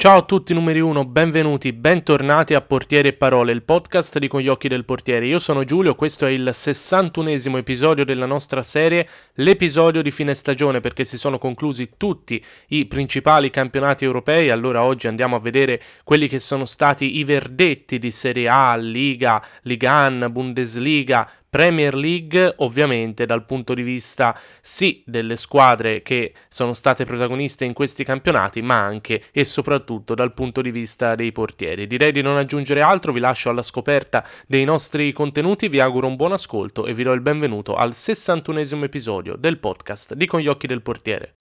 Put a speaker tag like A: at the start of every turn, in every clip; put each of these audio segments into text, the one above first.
A: Ciao a tutti numeri 1, benvenuti, bentornati a Portieri e Parole, il podcast di Con gli occhi del portiere. Io sono Giulio, questo è il 61esimo episodio della nostra serie, l'episodio di fine stagione perché si sono conclusi tutti i principali campionati europei, allora oggi andiamo a vedere quelli che sono stati i verdetti di Serie A, Liga, Ligan, Bundesliga, Premier League ovviamente dal punto di vista sì delle squadre che sono state protagoniste in questi campionati, ma anche e soprattutto dal punto di vista dei portieri. Direi di non aggiungere altro, vi lascio alla scoperta dei nostri contenuti, vi auguro un buon ascolto e vi do il benvenuto al 61esimo episodio del podcast di Con gli occhi del portiere.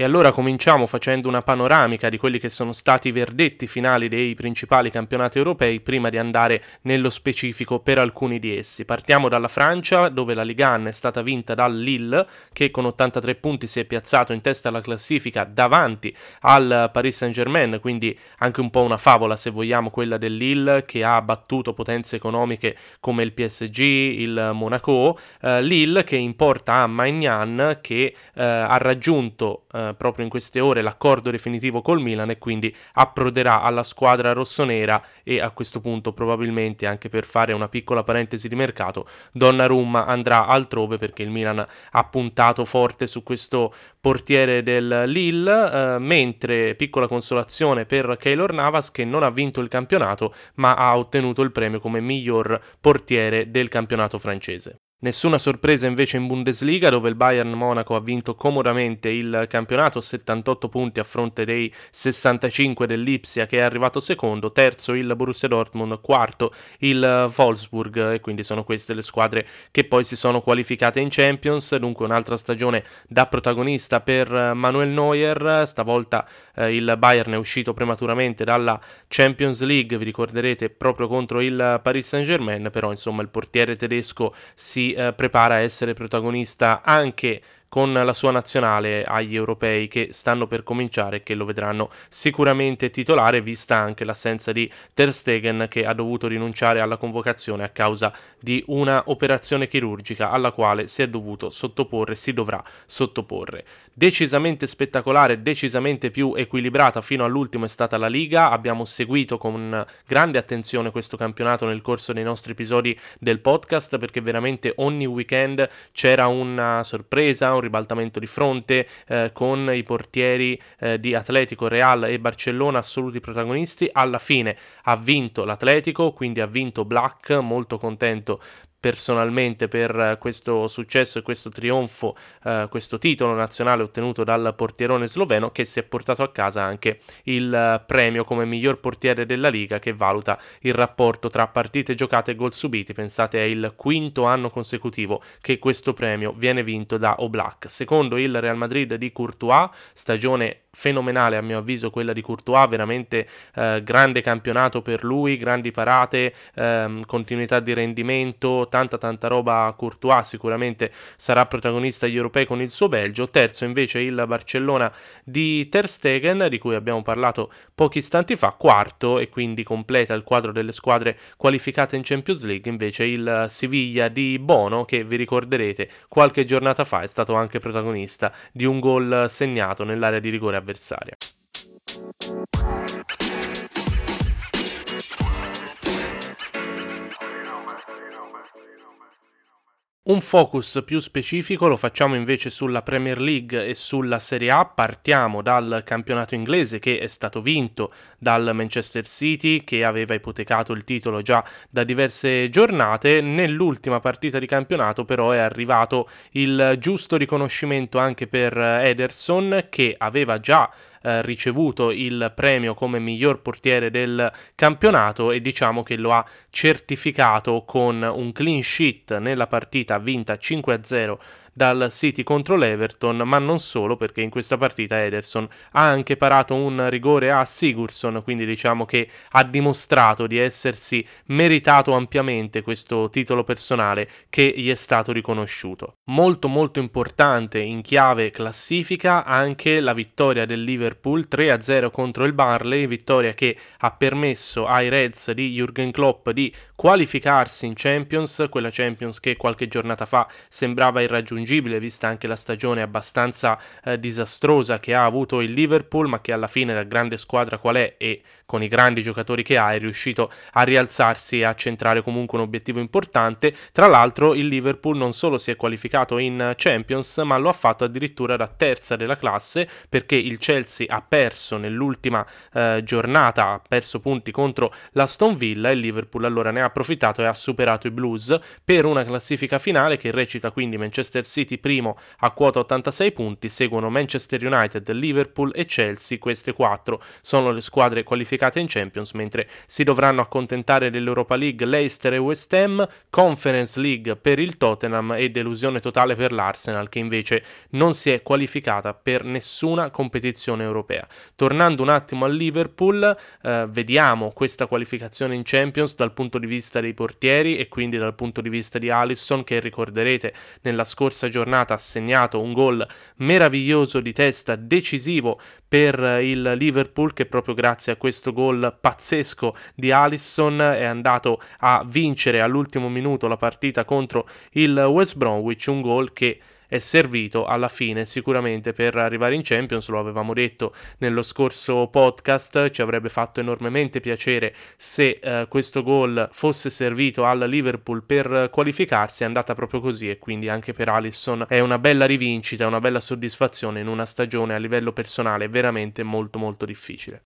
A: E allora cominciamo facendo una panoramica di quelli che sono stati i verdetti finali dei principali campionati europei prima di andare nello specifico per alcuni di essi. Partiamo dalla Francia, dove la Ligue 1 è stata vinta dal Lille, che con 83 punti si è piazzato in testa alla classifica davanti al Paris Saint-Germain, quindi anche un po' una favola se vogliamo quella del Lille che ha battuto potenze economiche come il PSG, il Monaco, eh, Lille che importa a Magnan che eh, ha raggiunto eh, proprio in queste ore l'accordo definitivo col Milan e quindi approderà alla squadra rossonera e a questo punto probabilmente anche per fare una piccola parentesi di mercato Donnarumma andrà altrove perché il Milan ha puntato forte su questo portiere del Lille eh, mentre piccola consolazione per Keylor Navas che non ha vinto il campionato ma ha ottenuto il premio come miglior portiere del campionato francese. Nessuna sorpresa invece in Bundesliga dove il Bayern Monaco ha vinto comodamente il campionato, 78 punti a fronte dei 65 dell'Ipsia che è arrivato secondo, terzo il Borussia Dortmund, quarto il Wolfsburg e quindi sono queste le squadre che poi si sono qualificate in Champions, dunque un'altra stagione da protagonista per Manuel Neuer, stavolta eh, il Bayern è uscito prematuramente dalla Champions League, vi ricorderete proprio contro il Paris Saint-Germain, però insomma il portiere tedesco si eh, prepara a essere protagonista anche con la sua nazionale agli europei che stanno per cominciare e che lo vedranno sicuramente titolare vista anche l'assenza di Ter Stegen che ha dovuto rinunciare alla convocazione a causa di una operazione chirurgica alla quale si è dovuto sottoporre, si dovrà sottoporre. Decisamente spettacolare, decisamente più equilibrata fino all'ultimo è stata la Liga, abbiamo seguito con grande attenzione questo campionato nel corso dei nostri episodi del podcast perché veramente ogni weekend c'era una sorpresa, un ribaltamento di fronte eh, con i portieri eh, di Atletico, Real e Barcellona assoluti protagonisti. Alla fine ha vinto l'Atletico, quindi ha vinto Black, molto contento personalmente per questo successo e questo trionfo, eh, questo titolo nazionale ottenuto dal portierone sloveno che si è portato a casa anche il premio come miglior portiere della Liga che valuta il rapporto tra partite giocate e gol subiti. Pensate è il quinto anno consecutivo che questo premio viene vinto da Oblak. Secondo il Real Madrid di Courtois, stagione fenomenale a mio avviso quella di Courtois, veramente eh, grande campionato per lui, grandi parate, ehm, continuità di rendimento, tanta tanta roba a Courtois, sicuramente sarà protagonista agli europei con il suo Belgio, terzo invece il Barcellona di Ter Stegen di cui abbiamo parlato pochi istanti fa, quarto e quindi completa il quadro delle squadre qualificate in Champions League invece il Siviglia di Bono che vi ricorderete qualche giornata fa è stato anche protagonista di un gol segnato nell'area di rigore avversaria. Un focus più specifico lo facciamo invece sulla Premier League e sulla Serie A. Partiamo dal campionato inglese che è stato vinto dal Manchester City che aveva ipotecato il titolo già da diverse giornate. Nell'ultima partita di campionato però è arrivato il giusto riconoscimento anche per Ederson che aveva già eh, ricevuto il premio come miglior portiere del campionato e diciamo che lo ha certificato con un clean sheet nella partita vinta 5-0 dal City contro l'Everton, ma non solo perché in questa partita Ederson ha anche parato un rigore a Sigurdsson, quindi diciamo che ha dimostrato di essersi meritato ampiamente questo titolo personale che gli è stato riconosciuto. Molto molto importante in chiave classifica anche la vittoria del Liverpool 3-0 contro il Barley, vittoria che ha permesso ai Reds di Jürgen Klopp di qualificarsi in Champions, quella Champions che qualche giornata fa sembrava irraggiungibile vista anche la stagione abbastanza eh, disastrosa che ha avuto il Liverpool, ma che alla fine la grande squadra qual è e con i grandi giocatori che ha è riuscito a rialzarsi e a centrare comunque un obiettivo importante. Tra l'altro il Liverpool non solo si è qualificato in Champions, ma lo ha fatto addirittura da terza della classe perché il Chelsea ha perso nell'ultima eh, giornata, ha perso punti contro l'Aston Villa e il Liverpool allora ne ha approfittato e ha superato i Blues per una classifica finale che recita quindi Manchester City primo a quota 86 punti, seguono Manchester United, Liverpool e Chelsea, queste quattro sono le squadre qualificate in Champions, mentre si dovranno accontentare dell'Europa League Leicester e West Ham, Conference League per il Tottenham e delusione totale per l'Arsenal che invece non si è qualificata per nessuna competizione europea. Tornando un attimo al Liverpool, eh, vediamo questa qualificazione in Champions dal punto di vista dei portieri e quindi dal punto di vista di Alisson che ricorderete nella scorsa giornata ha segnato un gol meraviglioso di testa decisivo per il Liverpool che proprio grazie a questo gol pazzesco di Alisson è andato a vincere all'ultimo minuto la partita contro il West Bromwich, un gol che è servito alla fine sicuramente per arrivare in Champions, lo avevamo detto nello scorso podcast, ci avrebbe fatto enormemente piacere se eh, questo gol fosse servito al Liverpool per qualificarsi, è andata proprio così e quindi anche per Alisson è una bella rivincita, una bella soddisfazione in una stagione a livello personale veramente molto molto difficile.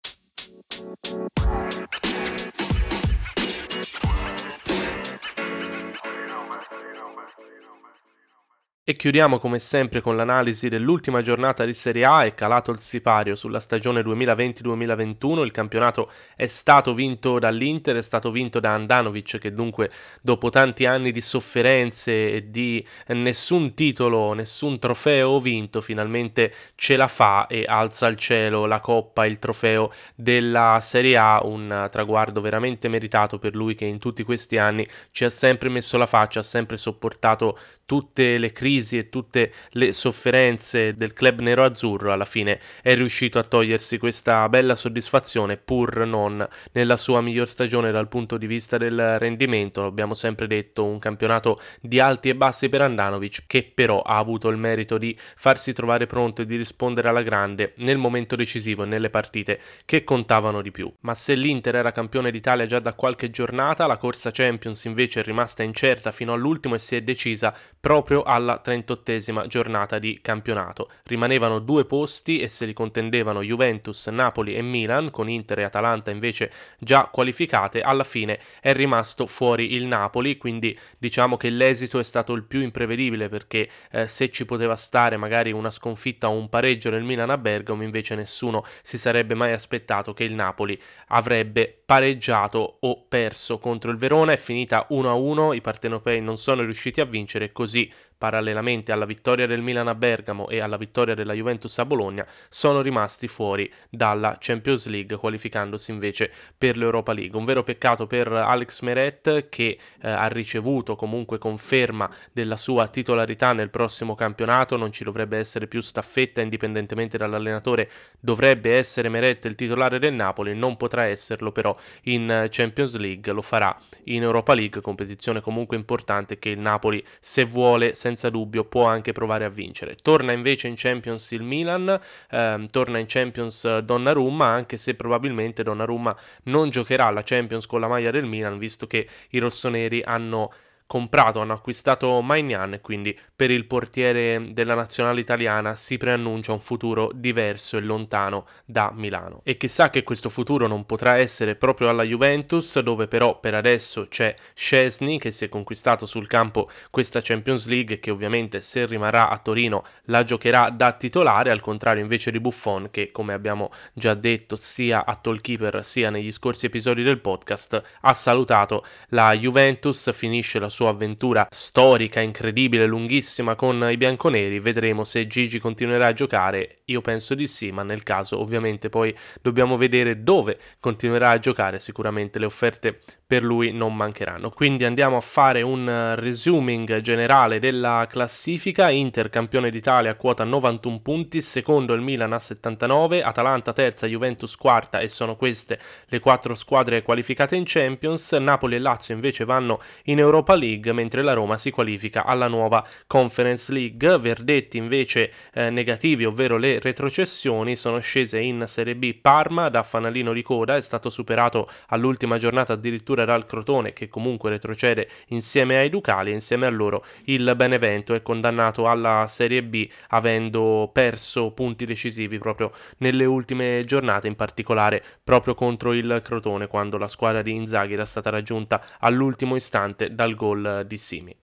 A: E chiudiamo come sempre con l'analisi dell'ultima giornata di Serie A, è calato il sipario sulla stagione 2020-2021, il campionato è stato vinto dall'Inter, è stato vinto da Andanovic che dunque dopo tanti anni di sofferenze e di nessun titolo, nessun trofeo vinto, finalmente ce la fa e alza al cielo la coppa, il trofeo della Serie A, un traguardo veramente meritato per lui che in tutti questi anni ci ha sempre messo la faccia, ha sempre sopportato tutte le crisi e tutte le sofferenze del club nero-azzurro, alla fine è riuscito a togliersi questa bella soddisfazione, pur non nella sua miglior stagione dal punto di vista del rendimento. L'abbiamo sempre detto, un campionato di alti e bassi per Andanovic, che però ha avuto il merito di farsi trovare pronto e di rispondere alla grande nel momento decisivo e nelle partite che contavano di più. Ma se l'Inter era campione d'Italia già da qualche giornata, la corsa Champions invece è rimasta incerta fino all'ultimo e si è decisa proprio alla 38esima giornata di campionato. Rimanevano due posti e se li contendevano Juventus, Napoli e Milan, con Inter e Atalanta invece già qualificate. Alla fine è rimasto fuori il Napoli, quindi diciamo che l'esito è stato il più imprevedibile perché eh, se ci poteva stare magari una sconfitta o un pareggio nel Milan a Bergamo, invece nessuno si sarebbe mai aspettato che il Napoli avrebbe pareggiato o perso contro il Verona. È finita 1-1, i partenopei non sono riusciti a vincere così così parallelamente alla vittoria del Milan a Bergamo e alla vittoria della Juventus a Bologna, sono rimasti fuori dalla Champions League, qualificandosi invece per l'Europa League. Un vero peccato per Alex Meret che eh, ha ricevuto comunque conferma della sua titolarità nel prossimo campionato, non ci dovrebbe essere più staffetta indipendentemente dall'allenatore, dovrebbe essere Meret il titolare del Napoli, non potrà esserlo però in Champions League, lo farà in Europa League, competizione comunque importante che il Napoli se vuole senza dubbio può anche provare a vincere. Torna invece in Champions il Milan, ehm, torna in Champions Donnarumma, anche se probabilmente Donnarumma non giocherà la Champions con la maglia del Milan, visto che i rossoneri hanno comprato, hanno acquistato Magnan e quindi per il portiere della nazionale italiana si preannuncia un futuro diverso e lontano da Milano. E chissà che questo futuro non potrà essere proprio alla Juventus, dove però per adesso c'è Scesni che si è conquistato sul campo questa Champions League che ovviamente se rimarrà a Torino la giocherà da titolare, al contrario invece di Buffon che come abbiamo già detto sia a Tolkeeper sia negli scorsi episodi del podcast ha salutato la Juventus, finisce la sua sua avventura storica, incredibile, lunghissima con i bianconeri. Vedremo se Gigi continuerà a giocare. Io penso di sì, ma nel caso ovviamente poi dobbiamo vedere dove continuerà a giocare. Sicuramente le offerte per lui non mancheranno. Quindi andiamo a fare un resuming generale della classifica. Inter campione d'Italia a quota 91 punti, secondo il Milan a 79, Atalanta terza, Juventus quarta e sono queste le quattro squadre qualificate in Champions. Napoli e Lazio invece vanno in Europa League, mentre la Roma si qualifica alla nuova Conference League. Verdetti invece eh, negativi, ovvero le retrocessioni, sono scese in Serie B Parma da fanalino di coda, è stato superato all'ultima giornata addirittura recupererà il Crotone che comunque retrocede insieme ai Ducali e insieme a loro il Benevento è condannato alla Serie B avendo perso punti decisivi proprio nelle ultime giornate, in particolare proprio contro il Crotone quando la squadra di Inzaghi era stata raggiunta all'ultimo istante dal gol di Simi.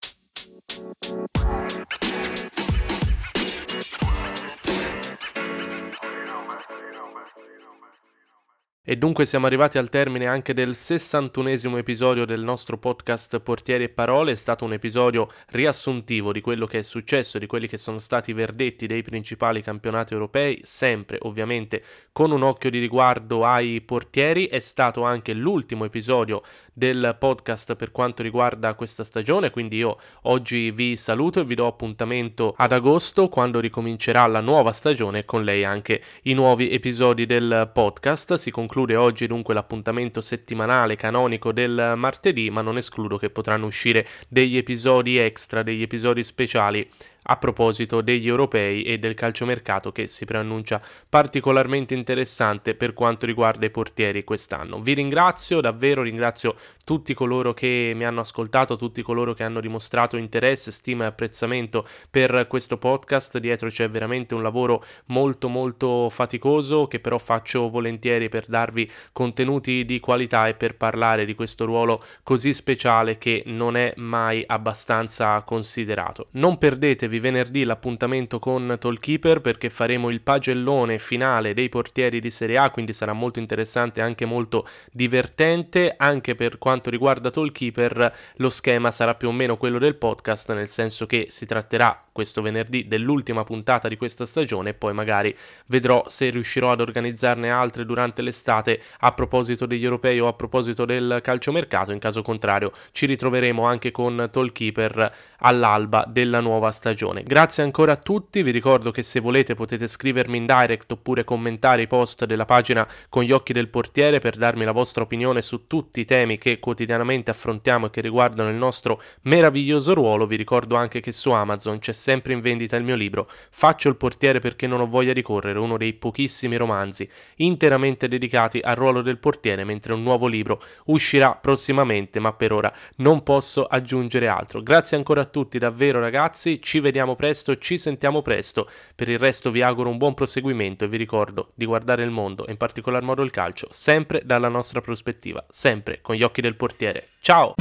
A: E dunque siamo arrivati al termine anche del 61esimo episodio del nostro podcast Portieri e Parole. È stato un episodio riassuntivo di quello che è successo, di quelli che sono stati i verdetti dei principali campionati europei, sempre ovviamente con un occhio di riguardo ai portieri. È stato anche l'ultimo episodio del podcast per quanto riguarda questa stagione, quindi io oggi vi saluto e vi do appuntamento ad agosto quando ricomincerà la nuova stagione con lei anche i nuovi episodi del podcast. Si conclude oggi dunque l'appuntamento settimanale canonico del martedì, ma non escludo che potranno uscire degli episodi extra, degli episodi speciali a proposito degli europei e del calciomercato che si preannuncia particolarmente interessante per quanto riguarda i portieri quest'anno. Vi ringrazio davvero, ringrazio tutti coloro che mi hanno ascoltato, tutti coloro che hanno dimostrato interesse, stima e apprezzamento per questo podcast. Dietro c'è veramente un lavoro molto molto faticoso che però faccio volentieri per darvi contenuti di qualità e per parlare di questo ruolo così speciale che non è mai abbastanza considerato. Non perdetevi di venerdì l'appuntamento con Tollkeeper perché faremo il pagellone finale dei portieri di Serie A, quindi sarà molto interessante e anche molto divertente. Anche per quanto riguarda Tollkeeper, lo schema sarà più o meno quello del podcast, nel senso che si tratterà questo venerdì dell'ultima puntata di questa stagione e poi magari vedrò se riuscirò ad organizzarne altre durante l'estate a proposito degli europei o a proposito del calciomercato. In caso contrario, ci ritroveremo anche con Tollkeeper all'alba della nuova stagione stagione. Grazie ancora a tutti, vi ricordo che se volete potete scrivermi in direct oppure commentare i post della pagina con gli occhi del portiere per darmi la vostra opinione su tutti i temi che quotidianamente affrontiamo e che riguardano il nostro meraviglioso ruolo. Vi ricordo anche che su Amazon c'è sempre in vendita il mio libro Faccio il portiere perché non ho voglia di correre, uno dei pochissimi romanzi interamente dedicati al ruolo del portiere, mentre un nuovo libro uscirà prossimamente, ma per ora non posso aggiungere altro. Grazie ancora a tutti, davvero ragazzi, ci vediamo vediamo presto, ci sentiamo presto. Per il resto vi auguro un buon proseguimento e vi ricordo di guardare il mondo, e in particolar modo il calcio, sempre dalla nostra prospettiva, sempre con gli occhi del portiere. Ciao!